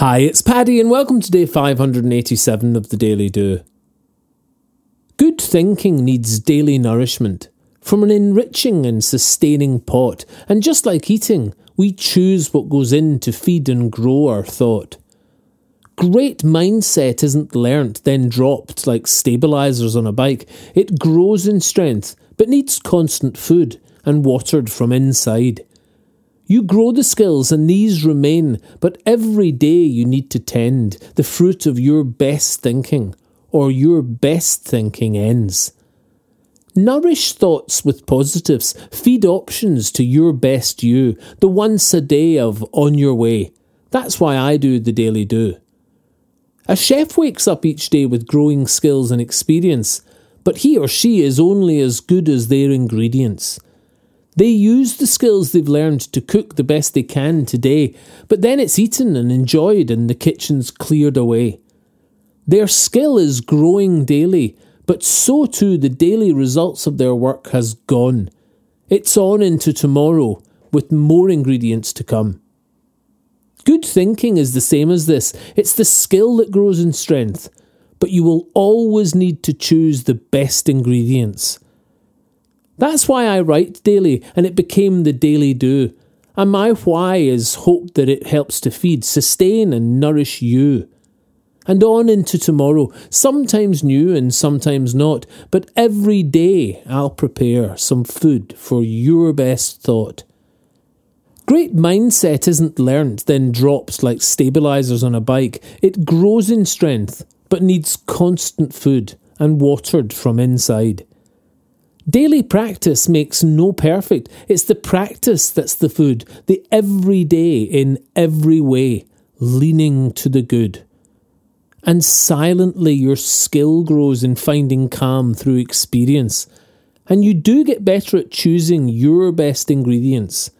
Hi, it's Paddy, and welcome to day 587 of the Daily Do. Good thinking needs daily nourishment from an enriching and sustaining pot, and just like eating, we choose what goes in to feed and grow our thought. Great mindset isn't learnt, then dropped like stabilizers on a bike. It grows in strength, but needs constant food and watered from inside. You grow the skills and these remain, but every day you need to tend the fruit of your best thinking, or your best thinking ends. Nourish thoughts with positives, feed options to your best you, the once a day of on your way. That's why I do the daily do. A chef wakes up each day with growing skills and experience, but he or she is only as good as their ingredients. They use the skills they've learned to cook the best they can today, but then it's eaten and enjoyed and the kitchen's cleared away. Their skill is growing daily, but so too the daily results of their work has gone. It's on into tomorrow with more ingredients to come. Good thinking is the same as this it's the skill that grows in strength, but you will always need to choose the best ingredients. That's why I write daily, and it became the daily do. And my why is hope that it helps to feed, sustain, and nourish you. And on into tomorrow, sometimes new and sometimes not, but every day I'll prepare some food for your best thought. Great mindset isn't learnt, then dropped like stabilizers on a bike. It grows in strength, but needs constant food and watered from inside. Daily practice makes no perfect. It's the practice that's the food, the everyday in every way, leaning to the good. And silently, your skill grows in finding calm through experience. And you do get better at choosing your best ingredients.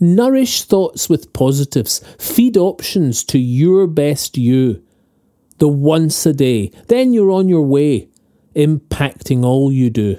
Nourish thoughts with positives, feed options to your best you. The once a day, then you're on your way, impacting all you do.